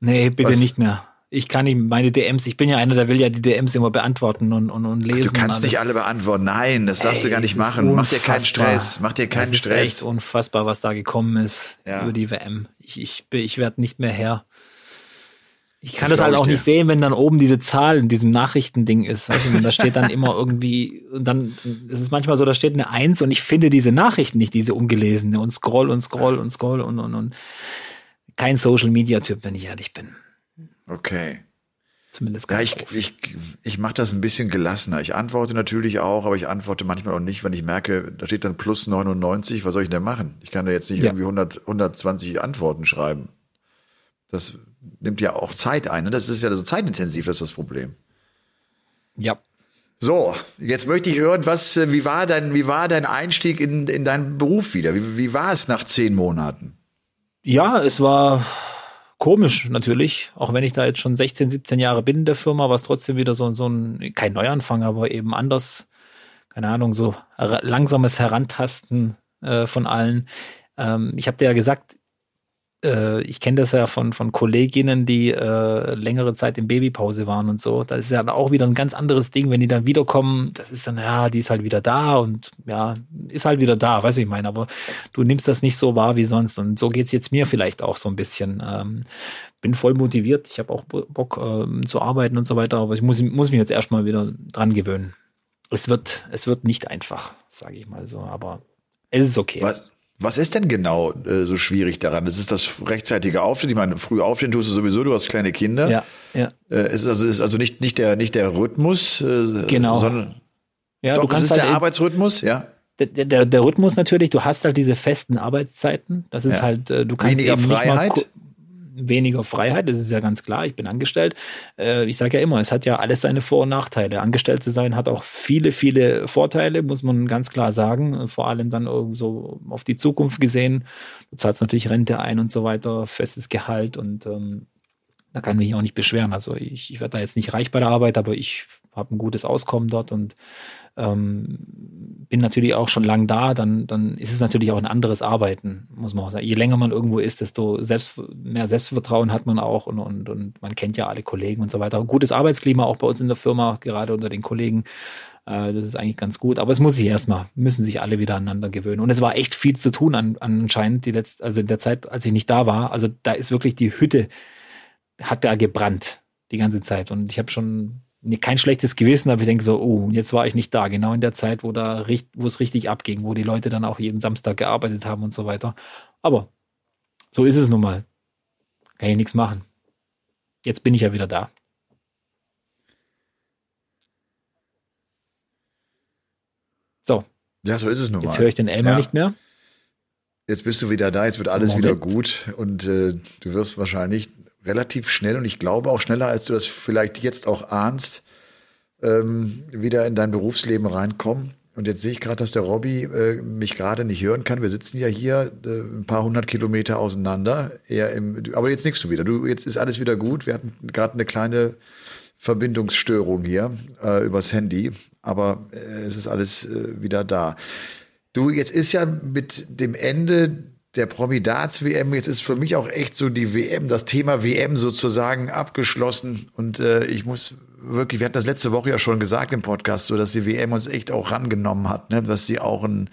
Nee, bitte Was? nicht mehr. Ich kann ihm meine DMs, ich bin ja einer, der will ja die DMs immer beantworten und, und, und lesen. Du kannst nicht alle beantworten. Nein, das darfst du Ey, gar nicht machen. Mach dir keinen. Stress. Mach dir keinen das Stress. Ist echt unfassbar, was da gekommen ist Ja. über die WM. Ich, ich, ich werde nicht mehr her. Ich kann Das das, halt auch ich nicht sehen, wenn dann oben diese Zahl in diesem Nachrichtending ist. Weißt du, und da steht dann immer irgendwie, und dann ist es manchmal so, da steht eine Eins und ich finde diese Nachrichten nicht, diese ungelesene und scroll und scroll und scroll und, und, und. Kein Social Media Typ, wenn ich ehrlich bin. Okay. Zumindest Ja, ich, ich, ich mache das ein bisschen gelassener. Ich antworte natürlich auch, aber ich antworte manchmal auch nicht, wenn ich merke, da steht dann plus 99. Was soll ich denn machen? Ich kann da jetzt nicht Ja. irgendwie 100, 120 Antworten schreiben. Das nimmt ja auch Zeit ein. Und das ist ja so zeitintensiv, das ist das Problem. Ja. So, jetzt möchte ich hören, was, äh, wie war dein, wie war dein Einstieg in, in deinen Beruf wieder? Wie, wie war es nach zehn Monaten? Ja, es war komisch natürlich, auch wenn ich da jetzt schon 16, 17 Jahre bin in der Firma, was trotzdem wieder so, so ein, kein Neuanfang, aber eben anders, keine Ahnung, so langsames Herantasten äh, von allen. Ähm, ich habe dir ja gesagt, äh, ich kenne das ja von, von Kolleginnen, die äh, längere Zeit in Babypause waren und so. Das ist ja auch wieder ein ganz anderes Ding, wenn die dann wiederkommen. Das ist dann, ja, die ist halt wieder da und ja, ist halt wieder da, weiß ich meine. Aber du nimmst das nicht so wahr wie sonst. Und so geht's jetzt mir vielleicht auch so ein bisschen. Ähm, bin voll motiviert. Ich habe auch Bock ähm, zu arbeiten und so weiter. Aber ich muss, muss mich jetzt erstmal wieder dran gewöhnen. Es wird, es wird nicht einfach, sage ich mal so. Aber es ist okay. Was? Was ist denn genau äh, so schwierig daran? Das ist das rechtzeitige Aufstehen. Ich meine, früh aufstehen tust du sowieso, du hast kleine Kinder. Ja, ja. Äh, ist also, ist also nicht, nicht, der, nicht der Rhythmus, äh, genau. sondern ja, doch, du kannst es ist halt der Arbeitsrhythmus, ja. Der, der, der Rhythmus natürlich, du hast halt diese festen Arbeitszeiten. Das ist Ja. halt, äh, du kannst Weniger mal Freiheit? ku- weniger Freiheit, das ist ja ganz klar. Ich bin angestellt. Äh, ich sage ja immer, es hat ja alles seine Vor- und Nachteile. Angestellt zu sein hat auch viele, viele Vorteile, muss man ganz klar sagen. Vor allem dann so auf die Zukunft gesehen. Du zahlst natürlich Rente ein und so weiter, festes Gehalt und ähm, da kann ich mich auch nicht beschweren. Also ich, ich werde da jetzt nicht reich bei der Arbeit, aber ich habe ein gutes Auskommen dort und ähm, bin natürlich auch schon lang da, dann, dann ist es natürlich auch ein anderes Arbeiten, muss man auch sagen. Je länger man irgendwo ist, desto selbst, mehr Selbstvertrauen hat man auch und, und, und man kennt ja alle Kollegen und so weiter. Gutes Arbeitsklima auch bei uns in der Firma, gerade unter den Kollegen. Äh, das ist eigentlich ganz gut. Aber es muss sich erstmal, müssen sich alle wieder aneinander gewöhnen. Und es war echt viel zu tun an, anscheinend, die letzte, also in der Zeit, als ich nicht da war. Also da ist wirklich die Hütte, hat da gebrannt die ganze Zeit. Und ich habe schon nee, kein schlechtes Gewissen, aber ich denke so, oh, jetzt war ich nicht da, genau in der Zeit, wo da wo es richtig abging, wo die Leute dann auch jeden Samstag gearbeitet haben und so weiter. Aber so ist es nun mal. Kann ich nichts machen. Jetzt bin ich ja wieder da. So, Ja, so ist es nun mal. jetzt höre ich den Elmar Ja. nicht mehr. Jetzt bist du wieder da, jetzt wird alles Moment. wieder gut und äh, du wirst wahrscheinlich relativ schnell und ich glaube auch schneller, als du das vielleicht jetzt auch ahnst, ähm, wieder in dein Berufsleben reinkommen. Und jetzt sehe ich gerade, dass der Robby äh, mich gerade nicht hören kann. Wir sitzen ja hier äh, ein paar hundert Kilometer auseinander. Er im, aber jetzt nickst du wieder. Du, jetzt ist alles wieder gut. Wir hatten gerade eine kleine Verbindungsstörung hier äh, übers Handy, aber äh, es ist alles äh, wieder da. Du, jetzt ist ja mit dem Ende der Promi-Darts-WM, jetzt ist für mich auch echt so die WM, das Thema WM sozusagen abgeschlossen. Und äh, ich muss wirklich, wir hatten das letzte Woche ja schon gesagt im Podcast, so dass die WM uns echt auch rangenommen hat, ne? dass sie auch ein,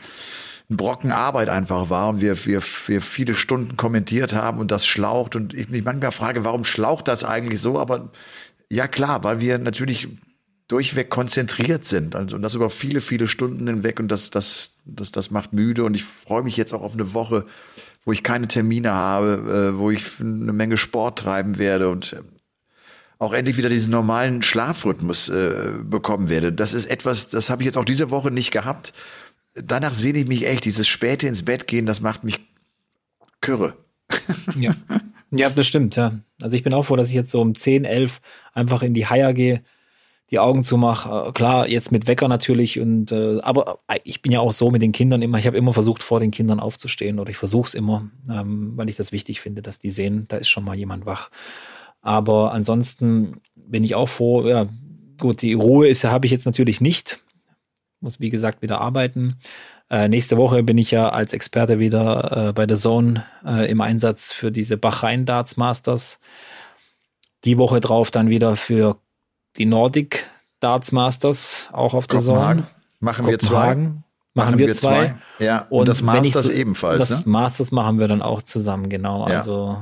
ein Brocken Arbeit einfach war und wir, wir, wir viele Stunden kommentiert haben und das schlaucht. Und ich mich manchmal frage, warum schlaucht das eigentlich so? Aber ja klar, weil wir natürlich durchweg konzentriert sind also, und das über viele, viele Stunden hinweg und das, das, das, das macht müde und ich freue mich jetzt auch auf eine Woche, wo ich keine Termine habe, äh, wo ich eine Menge Sport treiben werde und äh, auch endlich wieder diesen normalen Schlafrhythmus äh, bekommen werde. Das ist etwas, das habe ich jetzt auch diese Woche nicht gehabt. Danach sehne ich mich echt, dieses späte ins Bett gehen, das macht mich kürre. [laughs] Ja. ja, das stimmt, ja. Also ich bin auch froh, dass ich jetzt so um 10, 11 einfach in die Haier gehe, die Augen zumache. Äh, Klar, jetzt mit Wecker natürlich und äh, aber äh, ich bin ja auch so mit den Kindern immer, ich habe immer versucht, vor den Kindern aufzustehen oder ich versuche es immer, ähm, weil ich das wichtig finde, dass die sehen, da ist schon mal jemand wach. Aber ansonsten bin ich auch froh, ja, gut, die Ruhe ist habe ich jetzt natürlich nicht. Muss wie gesagt wieder arbeiten. Äh, nächste Woche bin ich ja als Experte wieder äh, bei der Zone äh, im Einsatz für diese Bachrhein Darts Masters. Die Woche drauf dann wieder für die Nordic Darts Masters, auch auf der. Zone. Machen wir zwei. Machen, wir zwei. Ja, und, das wenn ich Masters so- ebenfalls. Das ne? Masters machen wir dann auch zusammen, genau. Ja. Also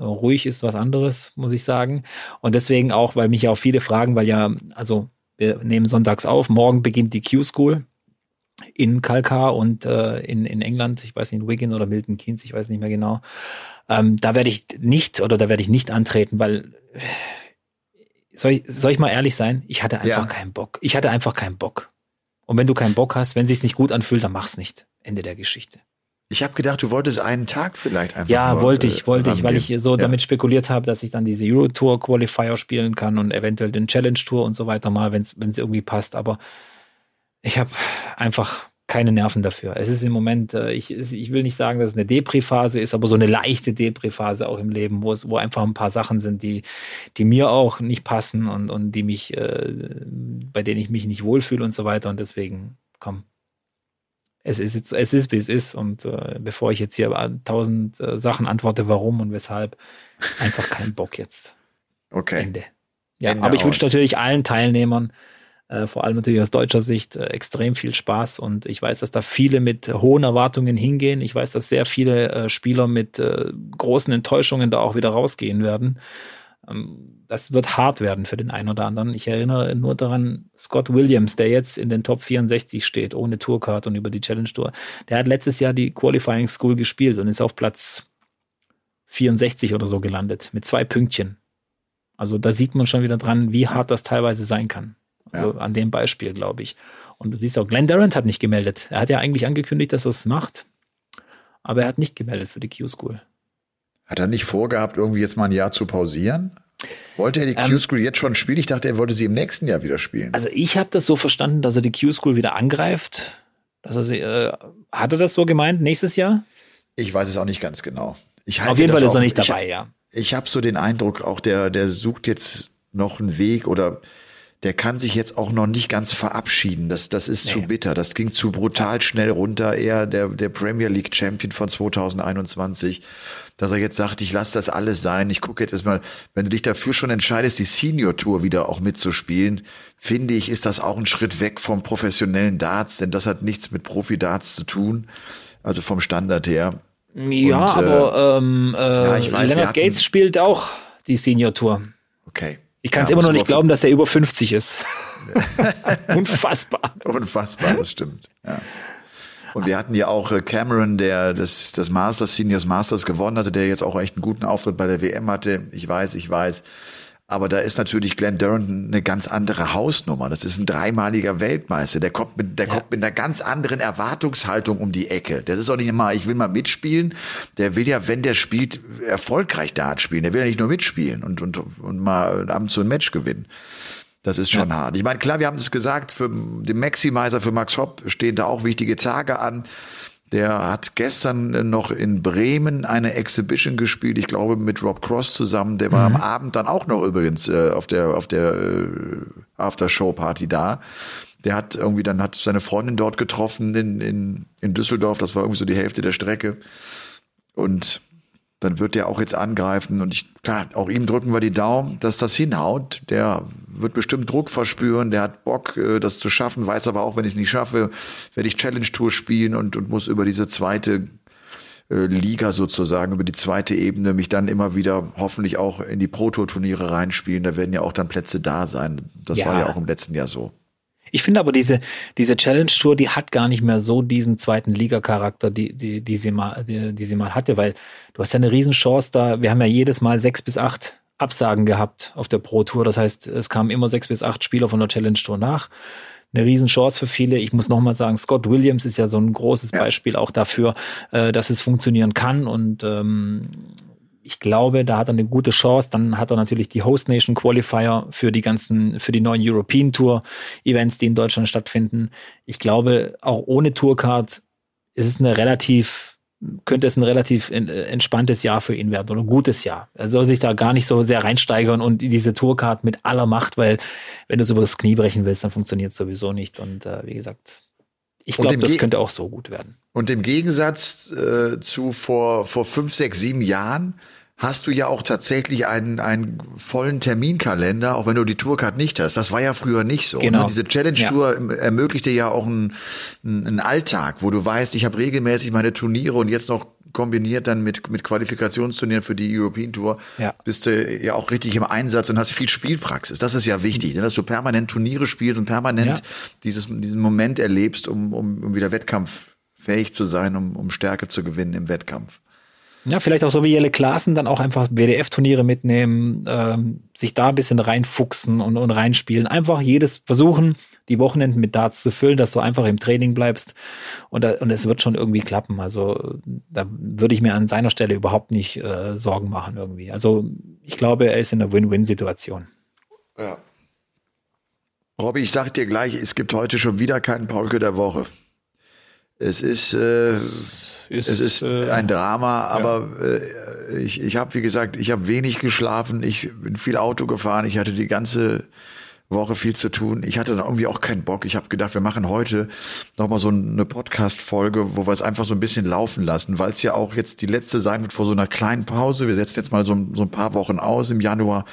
ruhig ist was anderes, muss ich sagen. Und deswegen auch, weil mich ja auch viele fragen, weil ja, also wir nehmen sonntags auf, morgen beginnt die Q-School in Kalkar und äh, in, in England, ich weiß nicht, in Wigan oder Milton Keynes, ich weiß nicht mehr genau. Ähm, da werde ich nicht oder da werde ich nicht antreten, weil soll ich, soll ich mal ehrlich sein? Ich hatte einfach Ja. keinen Bock. Ich hatte einfach keinen Bock. Und wenn du keinen Bock hast, wenn sich's nicht gut anfühlt, dann mach's nicht. Ende der Geschichte. Ich habe gedacht, du wolltest einen Tag vielleicht einfach. Ja, nur, wollte äh, ich, wollte ich, weil ich so Ja. damit spekuliert habe, dass ich dann diese Euro Tour Qualifier spielen kann und eventuell den Challenge Tour und so weiter mal, wenn es irgendwie passt. Aber ich habe einfach keine Nerven dafür. Es ist im Moment, äh, ich, ich will nicht sagen, dass es eine Depri-Phase ist, aber so eine leichte Depri-Phase auch im Leben, wo es, wo einfach ein paar Sachen sind, die, die mir auch nicht passen und, und die mich, äh, bei denen ich mich nicht wohlfühle und so weiter. Und deswegen, komm, es ist jetzt, es ist, wie es ist. Und äh, bevor ich jetzt hier tausend äh, Sachen antworte, warum und weshalb, einfach keinen Bock jetzt. Okay. Ende. Ja, Ende aber ich wünsche natürlich allen Teilnehmern, äh, vor allem natürlich aus deutscher Sicht, äh, extrem viel Spaß. Und ich weiß, dass da viele mit hohen Erwartungen hingehen. Ich weiß, dass sehr viele äh, Spieler mit großen Enttäuschungen da auch wieder rausgehen werden. Ähm, das wird hart werden für den einen oder anderen. Ich erinnere nur daran, Scott Williams, der jetzt in den Top 64 steht, ohne Tourcard und über die Challenge Tour, der hat letztes Jahr die Qualifying School gespielt und ist auf Platz 64 oder so gelandet, mit zwei Pünktchen. Also da sieht man schon wieder dran, wie hart das teilweise sein kann. Also an dem Beispiel, glaube ich. Und du siehst auch, Glenn Durant hat nicht gemeldet. Er hat ja eigentlich angekündigt, dass er es macht, aber er hat nicht gemeldet für die Q-School. Hat er nicht vorgehabt, irgendwie jetzt mal ein Jahr zu pausieren? Wollte er die Ähm, Q-School jetzt schon spielen? Ich dachte, er wollte sie im nächsten Jahr wieder spielen. Also ich habe das so verstanden, dass er die Q-School wieder angreift. Dass er sie, äh, hat er das so gemeint, nächstes Jahr? Ich weiß es auch nicht ganz genau. Ich halte Auf jeden Fall ist auch- er nicht ich- dabei, ja. Ich habe so den Eindruck, auch der, der sucht jetzt noch einen Weg oder der kann sich jetzt auch noch nicht ganz verabschieden. Das, das ist zu Nee. bitter. Das ging zu brutal schnell runter. Er, der, der Premier League Champion von 2021, dass er jetzt sagt, ich lasse das alles sein. Ich gucke jetzt erstmal, wenn du dich dafür schon entscheidest, die Senior Tour wieder auch mitzuspielen, finde ich, ist das auch ein Schritt weg vom professionellen Darts, denn das hat nichts mit Profi-Darts zu tun. Also vom Standard her. Ja, Und, äh, aber ähm, äh, ja, ich weiß, wir Leonard hatten- Gates spielt auch die Senior Tour. Okay. Ich kann es Ja, immer noch nicht glauben, dass der über 50 ist. [laughs] Unfassbar. Unfassbar, das stimmt. Ja. Und wir hatten ja auch äh, Cameron, der das, das Masters, Seniors Masters gewonnen hatte, der jetzt auch echt einen guten Auftritt bei der WM hatte. Ich weiß, ich weiß. Aber da ist natürlich Glenn Durant eine ganz andere Hausnummer. Das ist ein dreimaliger Weltmeister. Der kommt mit, der kommt mit einer ganz anderen Erwartungshaltung um die Ecke. Das ist auch nicht immer, ich will mal mitspielen. Der will ja, wenn der spielt, erfolgreich Dart spielen. Der will ja nicht nur mitspielen und, und, und mal abends so ein Match gewinnen. Das ist schon hart. Ich meine, klar, wir haben es gesagt, für den Maximizer, für Max Hopp stehen da auch wichtige Tage an. Der hat gestern noch in Bremen eine Exhibition gespielt, ich glaube mit Rob Cross zusammen. Der war am Abend dann auch noch übrigens äh, auf der auf der äh, After-Show-Party da. Der hat irgendwie dann hat seine Freundin dort getroffen in, in, in Düsseldorf. Das war irgendwie so die Hälfte der Strecke. Und dann wird der auch jetzt angreifen und ich, klar, auch ihm drücken wir die Daumen, dass das hinhaut. Der wird bestimmt Druck verspüren, der hat Bock, äh, das zu schaffen, weiß aber auch, wenn ich es nicht schaffe, werde ich Challenge Tour spielen und, und muss über diese zweite äh, Liga sozusagen, über die zweite Ebene mich dann immer wieder hoffentlich auch in die Pro-Tour-Turniere reinspielen. Da werden ja auch dann Plätze da sein. Das Ja. war ja auch im letzten Jahr so. Ich finde aber diese, diese Challenge Tour, die hat gar nicht mehr so diesen zweiten Liga-Charakter, die, die, die sie mal, die, die sie mal hatte, weil du hast ja eine Riesenchance da. Wir haben ja jedes Mal sechs bis acht Absagen gehabt auf der Pro Tour. Das heißt, es kamen immer sechs bis acht Spieler von der Challenge Tour nach. Eine Riesenchance für viele. Ich muss nochmal sagen, Scott Williams ist ja so ein großes Ja. Beispiel auch dafür, äh, dass es funktionieren kann und ähm, ich glaube, da hat er eine gute Chance. Dann hat er natürlich die Host Nation Qualifier für die ganzen, für die neuen European Tour Events, die in Deutschland stattfinden. Ich glaube, auch ohne Tourcard ist es eine relativ, könnte es ein relativ äh, entspanntes Jahr für ihn werden oder ein gutes Jahr. Er soll sich da gar nicht so sehr reinsteigern und diese Tourcard mit aller Macht, weil wenn du es über das Knie brechen willst, dann funktioniert es sowieso nicht. Und äh, wie gesagt, ich glaube, das könnte auch so gut werden. Und im Gegensatz äh, zu vor, vor fünf, sechs, sieben Jahren hast du ja auch tatsächlich einen, einen vollen Terminkalender, auch wenn du die Tourcard nicht hast. Das war ja früher nicht so. Genau. Ne? Diese Challenge-Tour ermöglicht dir ja auch einen, einen Alltag, wo du weißt, ich habe regelmäßig meine Turniere und jetzt noch kombiniert dann mit, mit Qualifikationsturnieren für die European Tour, Ja. bist du ja auch richtig im Einsatz und hast viel Spielpraxis. Das ist ja wichtig, ne? dass du permanent Turniere spielst und permanent Ja. dieses, diesen Moment erlebst, um, um, um wieder wettkampffähig zu sein, um, um Stärke zu gewinnen im Wettkampf. Ja, vielleicht auch so wie Jelle Klaassen dann auch einfach WDF-Turniere mitnehmen, ähm, sich da ein bisschen reinfuchsen und, und reinspielen. Einfach jedes versuchen, die Wochenenden mit Darts zu füllen, dass du einfach im Training bleibst und, da, und es wird schon irgendwie klappen. Also da würde ich mir an seiner Stelle überhaupt nicht äh, Sorgen machen irgendwie. Also ich glaube, er ist in einer Win-Win-Situation. Ja. Robby, ich sag dir gleich, es gibt heute schon wieder keinen Paulke der Woche. Es ist, äh, ist es ist äh, ein Drama, aber ja. äh, ich, ich habe, wie gesagt, ich habe wenig geschlafen, ich bin viel Auto gefahren, ich hatte die ganze Woche viel zu tun. Ich hatte dann irgendwie auch keinen Bock. Ich habe gedacht, wir machen heute nochmal so eine Podcast-Folge, wo wir es einfach so ein bisschen laufen lassen, weil es ja auch jetzt die letzte sein wird vor so einer kleinen Pause. Wir setzen jetzt mal so, so ein paar Wochen aus im Januar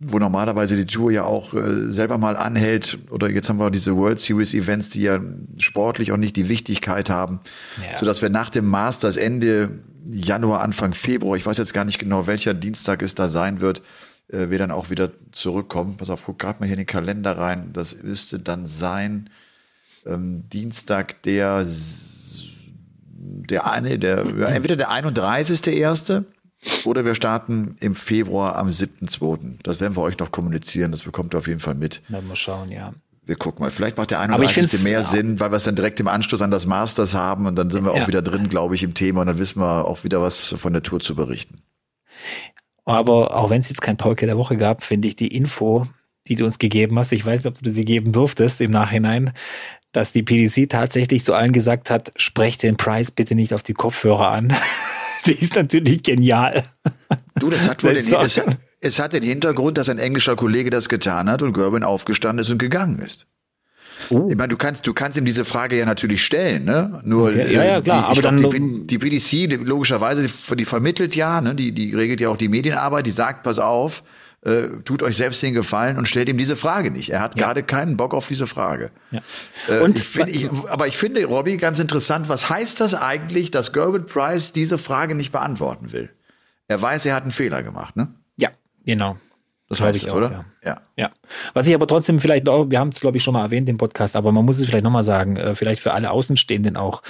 wo normalerweise die Tour ja auch äh, selber mal anhält. Oder jetzt haben wir diese World Series Events, die ja sportlich auch nicht die Wichtigkeit haben, ja. sodass wir nach dem Masters Ende Januar, Anfang Februar, ich weiß jetzt gar nicht genau, welcher Dienstag es da sein wird, äh, wir dann auch wieder zurückkommen. Pass auf, guck gerade mal hier in den Kalender rein. Das müsste dann sein ähm, Dienstag der der eine, der entweder der 31. erste oder wir starten im Februar am 7.2. Das werden wir euch noch kommunizieren. Das bekommt ihr auf jeden Fall mit. Na, mal schauen, ja. Wir gucken mal. Vielleicht macht der 31. mehr ja. Sinn, weil wir es dann direkt im Anschluss an das Masters haben und dann sind wir ja. auch wieder drin, glaube ich, im Thema und dann wissen wir auch wieder was von der Tour zu berichten. Aber auch wenn es jetzt kein Paulke der Woche gab, finde ich die Info, die du uns gegeben hast, ich weiß nicht, ob du sie geben durftest im Nachhinein, dass die PDC tatsächlich zu allen gesagt hat, sprecht den Preis bitte nicht auf die Kopfhörer an. [laughs] [laughs] die ist natürlich genial. Du, das hat wohl den, es, hat, es hat den Hintergrund, dass ein englischer Kollege das getan hat und Gerben aufgestanden ist und gegangen ist. Uh. Ich meine, du kannst, du kannst ihm diese Frage ja natürlich stellen, ne? Nur, okay. ja, ja, klar, die, aber glaub, dann, die, die PDC, die, logischerweise, die, die vermittelt ja, ne? Die, die regelt ja auch die Medienarbeit, die sagt, pass auf, äh, tut euch selbst den Gefallen und stellt ihm diese Frage nicht. Er hat ja. gerade keinen Bock auf diese Frage. Ja. Äh, und ich find, ich, aber ich finde, Robby, ganz interessant, was heißt das eigentlich, dass Gerben Price diese Frage nicht beantworten will? Er weiß, er hat einen Fehler gemacht, ne? Ja, genau. Das weiß ich, auch, oder? Ja. ja. ja. Was ich aber trotzdem vielleicht noch, wir haben es, glaube ich, schon mal erwähnt im Podcast, aber man muss es vielleicht nochmal sagen, äh, vielleicht für alle Außenstehenden auch.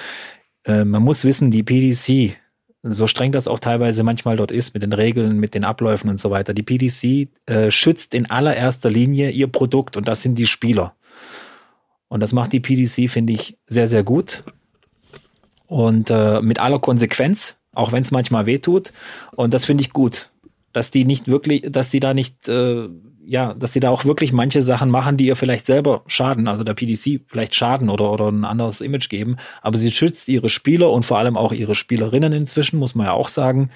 Äh, man muss wissen, die PDC, so streng das auch teilweise manchmal dort ist mit den Regeln, mit den Abläufen und so weiter. Die PDC äh, schützt in allererster Linie ihr Produkt und das sind die Spieler. Und das macht die PDC, finde ich, sehr, sehr gut. Und äh, mit aller Konsequenz, auch wenn es manchmal wehtut. Und das finde ich gut, dass die nicht wirklich, dass die da nicht äh, ja, dass sie da auch wirklich manche Sachen machen, die ihr vielleicht selber schaden, also der PDC vielleicht schaden oder, oder ein anderes Image geben. Aber sie schützt ihre Spieler und vor allem auch ihre Spielerinnen inzwischen, muss man ja auch sagen.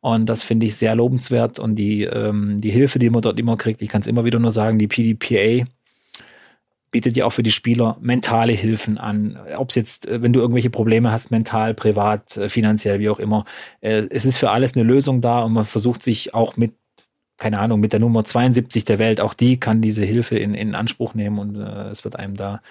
Und das finde ich sehr lobenswert. Und die, ähm, die Hilfe, die man dort immer kriegt, ich kann es immer wieder nur sagen, die PDPA bietet ja auch für die Spieler mentale Hilfen an. Ob es jetzt, äh, wenn du irgendwelche Probleme hast, mental, privat, äh, finanziell, wie auch immer. Äh, es ist für alles eine Lösung da und man versucht sich auch mit keine Ahnung, mit der Nummer 72 der Welt, auch die kann diese Hilfe in, in Anspruch nehmen und äh, es wird einem da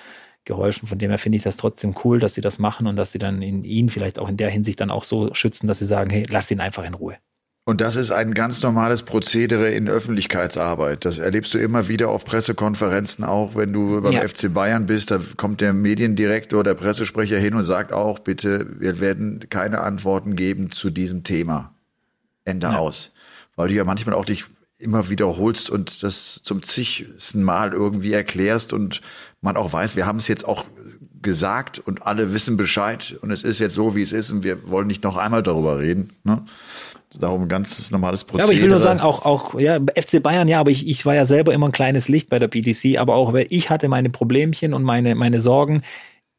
geholfen. Von dem her finde ich das trotzdem cool, dass sie das machen und dass sie dann in ihn vielleicht auch in der Hinsicht dann auch so schützen, dass sie sagen, hey, lass ihn einfach in Ruhe. Und das ist ein ganz normales Prozedere in Öffentlichkeitsarbeit. Das erlebst du immer wieder auf Pressekonferenzen auch, wenn du beim ja. FC Bayern bist. Da kommt der Mediendirektor, der Pressesprecher hin und sagt auch, bitte, wir werden keine Antworten geben zu diesem Thema. Ende ja. aus weil du ja manchmal auch dich immer wiederholst und das zum zigsten Mal irgendwie erklärst und man auch weiß, wir haben es jetzt auch gesagt und alle wissen Bescheid und es ist jetzt so, wie es ist und wir wollen nicht noch einmal darüber reden. Ne? Darum ein ganz normales Prozedere. Ja, aber ich will nur sagen, auch, auch ja, FC Bayern, ja, aber ich, ich war ja selber immer ein kleines Licht bei der BDC, aber auch weil ich hatte meine Problemchen und meine, meine Sorgen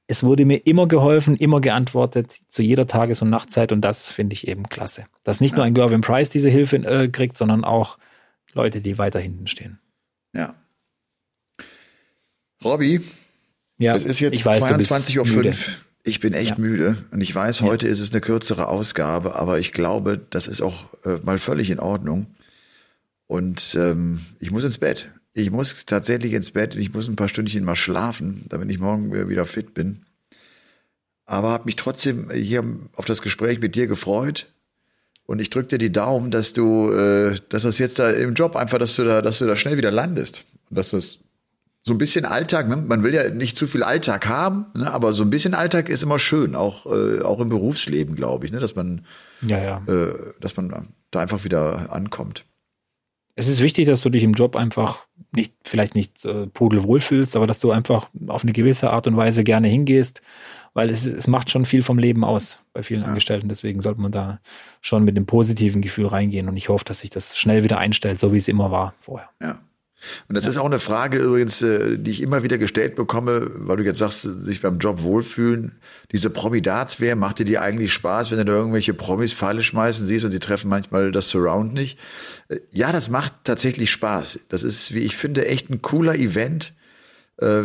es wurde mir immer geholfen, immer geantwortet, zu jeder Tages- und Nachtzeit und das finde ich eben klasse. Dass nicht ja. nur ein Gervin Price diese Hilfe äh, kriegt, sondern auch Leute, die weiter hinten stehen. Ja. Robby, ja, es ist jetzt 22.05 Uhr. Ich bin echt ja. müde und ich weiß, heute ja. ist es eine kürzere Ausgabe, aber ich glaube, das ist auch äh, mal völlig in Ordnung. Und ähm, ich muss ins Bett. Ich muss tatsächlich ins Bett. Ich muss ein paar Stündchen mal schlafen, damit ich morgen wieder fit bin. Aber habe mich trotzdem hier auf das Gespräch mit dir gefreut. Und ich drücke dir die Daumen, dass du, äh, dass das jetzt da im Job einfach, dass du da, dass du da schnell wieder landest. Und dass das so ein bisschen Alltag, ne? man will ja nicht zu viel Alltag haben, ne? aber so ein bisschen Alltag ist immer schön, auch, äh, auch im Berufsleben, glaube ich, ne? dass man, Ja, ja. äh, dass man da einfach wieder ankommt. Es ist wichtig, dass du dich im Job einfach nicht, vielleicht nicht äh, pudelwohl fühlst, aber dass du einfach auf eine gewisse Art und Weise gerne hingehst, weil es, es macht schon viel vom Leben aus bei vielen Angestellten. Deswegen sollte man da schon mit einem positiven Gefühl reingehen und ich hoffe, dass sich das schnell wieder einstellt, so wie es immer war vorher. Ja. Und das ist auch eine Frage übrigens, äh, die ich immer wieder gestellt bekomme, weil du jetzt sagst, sich beim Job wohlfühlen. Diese Promi-Darts-Wehr, macht dir die eigentlich Spaß, wenn du da irgendwelche Promis Pfeile schmeißen siehst und sie treffen manchmal das Surround nicht? Äh, Ja, das macht tatsächlich Spaß. Das ist, wie ich finde, echt ein cooler Event. Äh,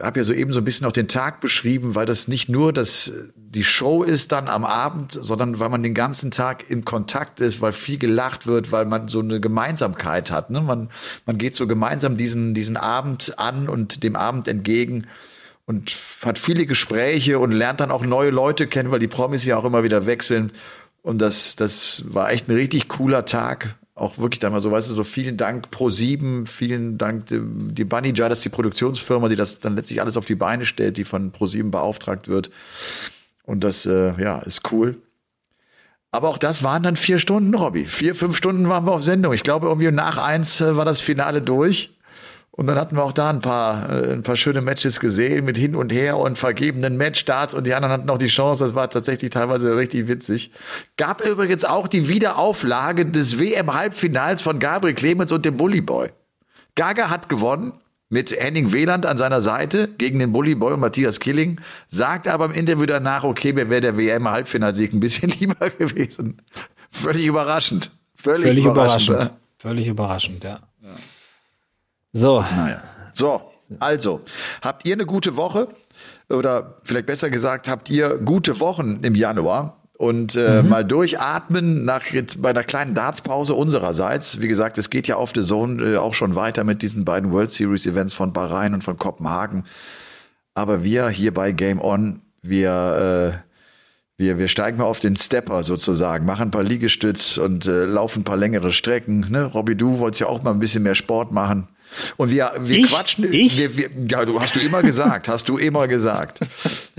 habe ja soeben so ein bisschen auch den Tag beschrieben, weil das nicht nur das die Show ist dann am Abend, sondern weil man den ganzen Tag in Kontakt ist, weil viel gelacht wird, weil man so eine Gemeinsamkeit hat. Ne? Man, man geht so gemeinsam diesen, diesen Abend an und dem Abend entgegen und hat viele Gespräche und lernt dann auch neue Leute kennen, weil die Promis ja auch immer wieder wechseln. Und das, das war echt ein richtig cooler Tag. Auch wirklich dann mal so, weißt du, so vielen Dank Pro 7, vielen Dank die, die Bunny Jar, das ist die Produktionsfirma, die das dann letztlich alles auf die Beine stellt, die von Pro 7 beauftragt wird. Und das, äh, ja, ist cool. Aber auch das waren dann vier Stunden, Robby. Vier, fünf Stunden waren wir auf Sendung. Ich glaube, irgendwie nach eins äh, war das Finale durch. Und dann hatten wir auch da ein paar, äh, ein paar schöne Matches gesehen mit hin und her und vergebenen Matchstarts und die anderen hatten auch die Chance. Das war tatsächlich teilweise richtig witzig. Gab übrigens auch die Wiederauflage des WM-Halbfinals von Gabriel Clemens und dem Bully Boy. Gaga hat gewonnen mit Henning Wieland an seiner Seite gegen den Bully Boy und Matthias Killing, sagt aber im Interview danach, okay, mir wäre der WM-Halbfinalsieg ein bisschen [laughs] lieber gewesen. Völlig überraschend. Völlig, Völlig überraschend. überraschend. Völlig überraschend, ja. So, Naja. So, also, habt ihr eine gute Woche? Oder vielleicht besser gesagt, habt ihr gute Wochen im Januar? Und äh, mal durchatmen nach jetzt bei einer kleinen Dartspause unsererseits. Wie gesagt, es geht ja auf The Zone äh, auch schon weiter mit diesen beiden World Series Events von Bahrain und von Kopenhagen. Aber wir hier bei Game On, wir, äh, wir, wir steigen mal auf den Stepper sozusagen, machen ein paar Liegestütz und äh, laufen ein paar längere Strecken. Ne? Robby, du wolltest ja auch mal ein bisschen mehr Sport machen. Und wir, wir Ich? quatschen. Ich? Wir, wir, ja, du hast du immer gesagt, hast du immer gesagt.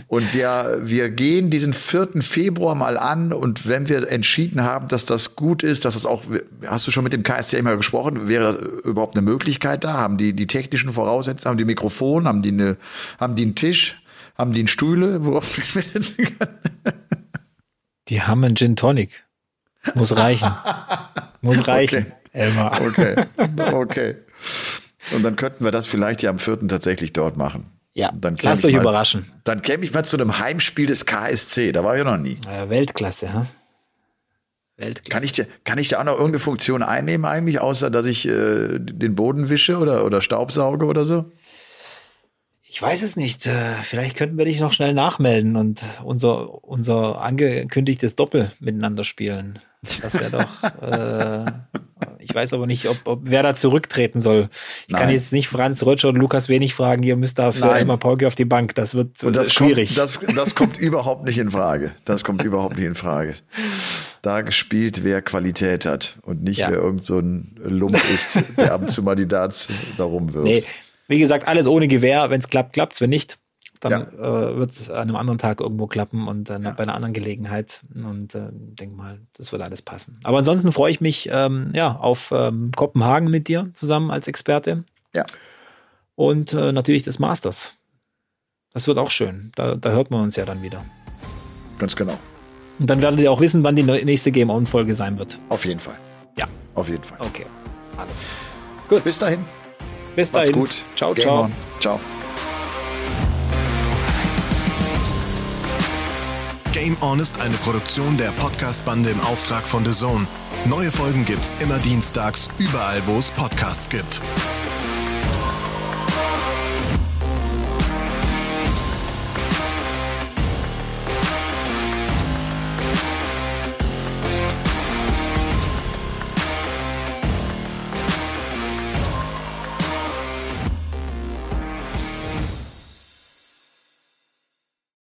Und wir, wir gehen diesen 4. Februar mal an und wenn wir entschieden haben, dass das gut ist, dass das auch, hast du schon mit dem KSC immer gesprochen, wäre das überhaupt eine Möglichkeit da? Haben die die technischen Voraussetzungen, haben die Mikrofon, haben die eine, haben die einen Tisch, haben die einen Stühle, worauf wir [laughs] sitzen können? die haben einen Gin Tonic. Muss reichen. Muss reichen, Okay. Elmar. Okay, [laughs] okay. Und dann könnten wir das vielleicht ja am 4. tatsächlich dort machen. Ja, Dann lasst euch mal- überraschen. Dann käme ich mal zu einem Heimspiel des KSC. Da war ich noch nie. Weltklasse, ha? Weltklasse. Kann ich, da- kann ich da auch noch irgendeine Funktion einnehmen eigentlich, außer dass ich äh, den Boden wische oder, oder Staubsauge oder so? Ich weiß es nicht. Äh, Vielleicht könnten wir dich noch schnell nachmelden und unser, unser angekündigtes Doppel miteinander spielen. Das wäre doch. äh, ich weiß aber nicht, ob, ob wer da zurücktreten soll. Ich kann Nein. jetzt nicht Franz Rötscher und Lukas Wenig fragen, ihr müsst da für Nein. Elmar Paulke auf die Bank. Das wird Und das schwierig. Kommt, das, das kommt überhaupt nicht in Frage. Das kommt überhaupt nicht in Frage. Da gespielt, wer Qualität hat und nicht Ja. wer irgend so ein Lump ist, der ab und zu mal die Darts da rumwirft. Nee, wie gesagt, alles ohne Gewehr. Wenn es klappt, klappt's. Wenn nicht, dann äh, wird es an einem anderen Tag irgendwo klappen und dann bei einer anderen Gelegenheit. Und äh, denke mal, das wird alles passen. Aber ansonsten freue ich mich ähm, ja auf ähm, Kopenhagen mit dir zusammen als Experte Ja. und äh, natürlich das Masters. Das wird auch schön. Da, da hört man uns ja dann wieder. Ganz genau. Und dann werdet ihr auch wissen, wann die nächste Game On Folge sein wird. Auf jeden Fall. Ja, Auf jeden Fall. okay. Alles. klar. Bis dahin. Bis Macht's dahin. gut. Ciao, Game ciao. on. Ciao. Game On ist eine Produktion der Podcast-Bande im Auftrag von The Zone. Neue Folgen gibt's immer dienstags, überall, wo es Podcasts gibt.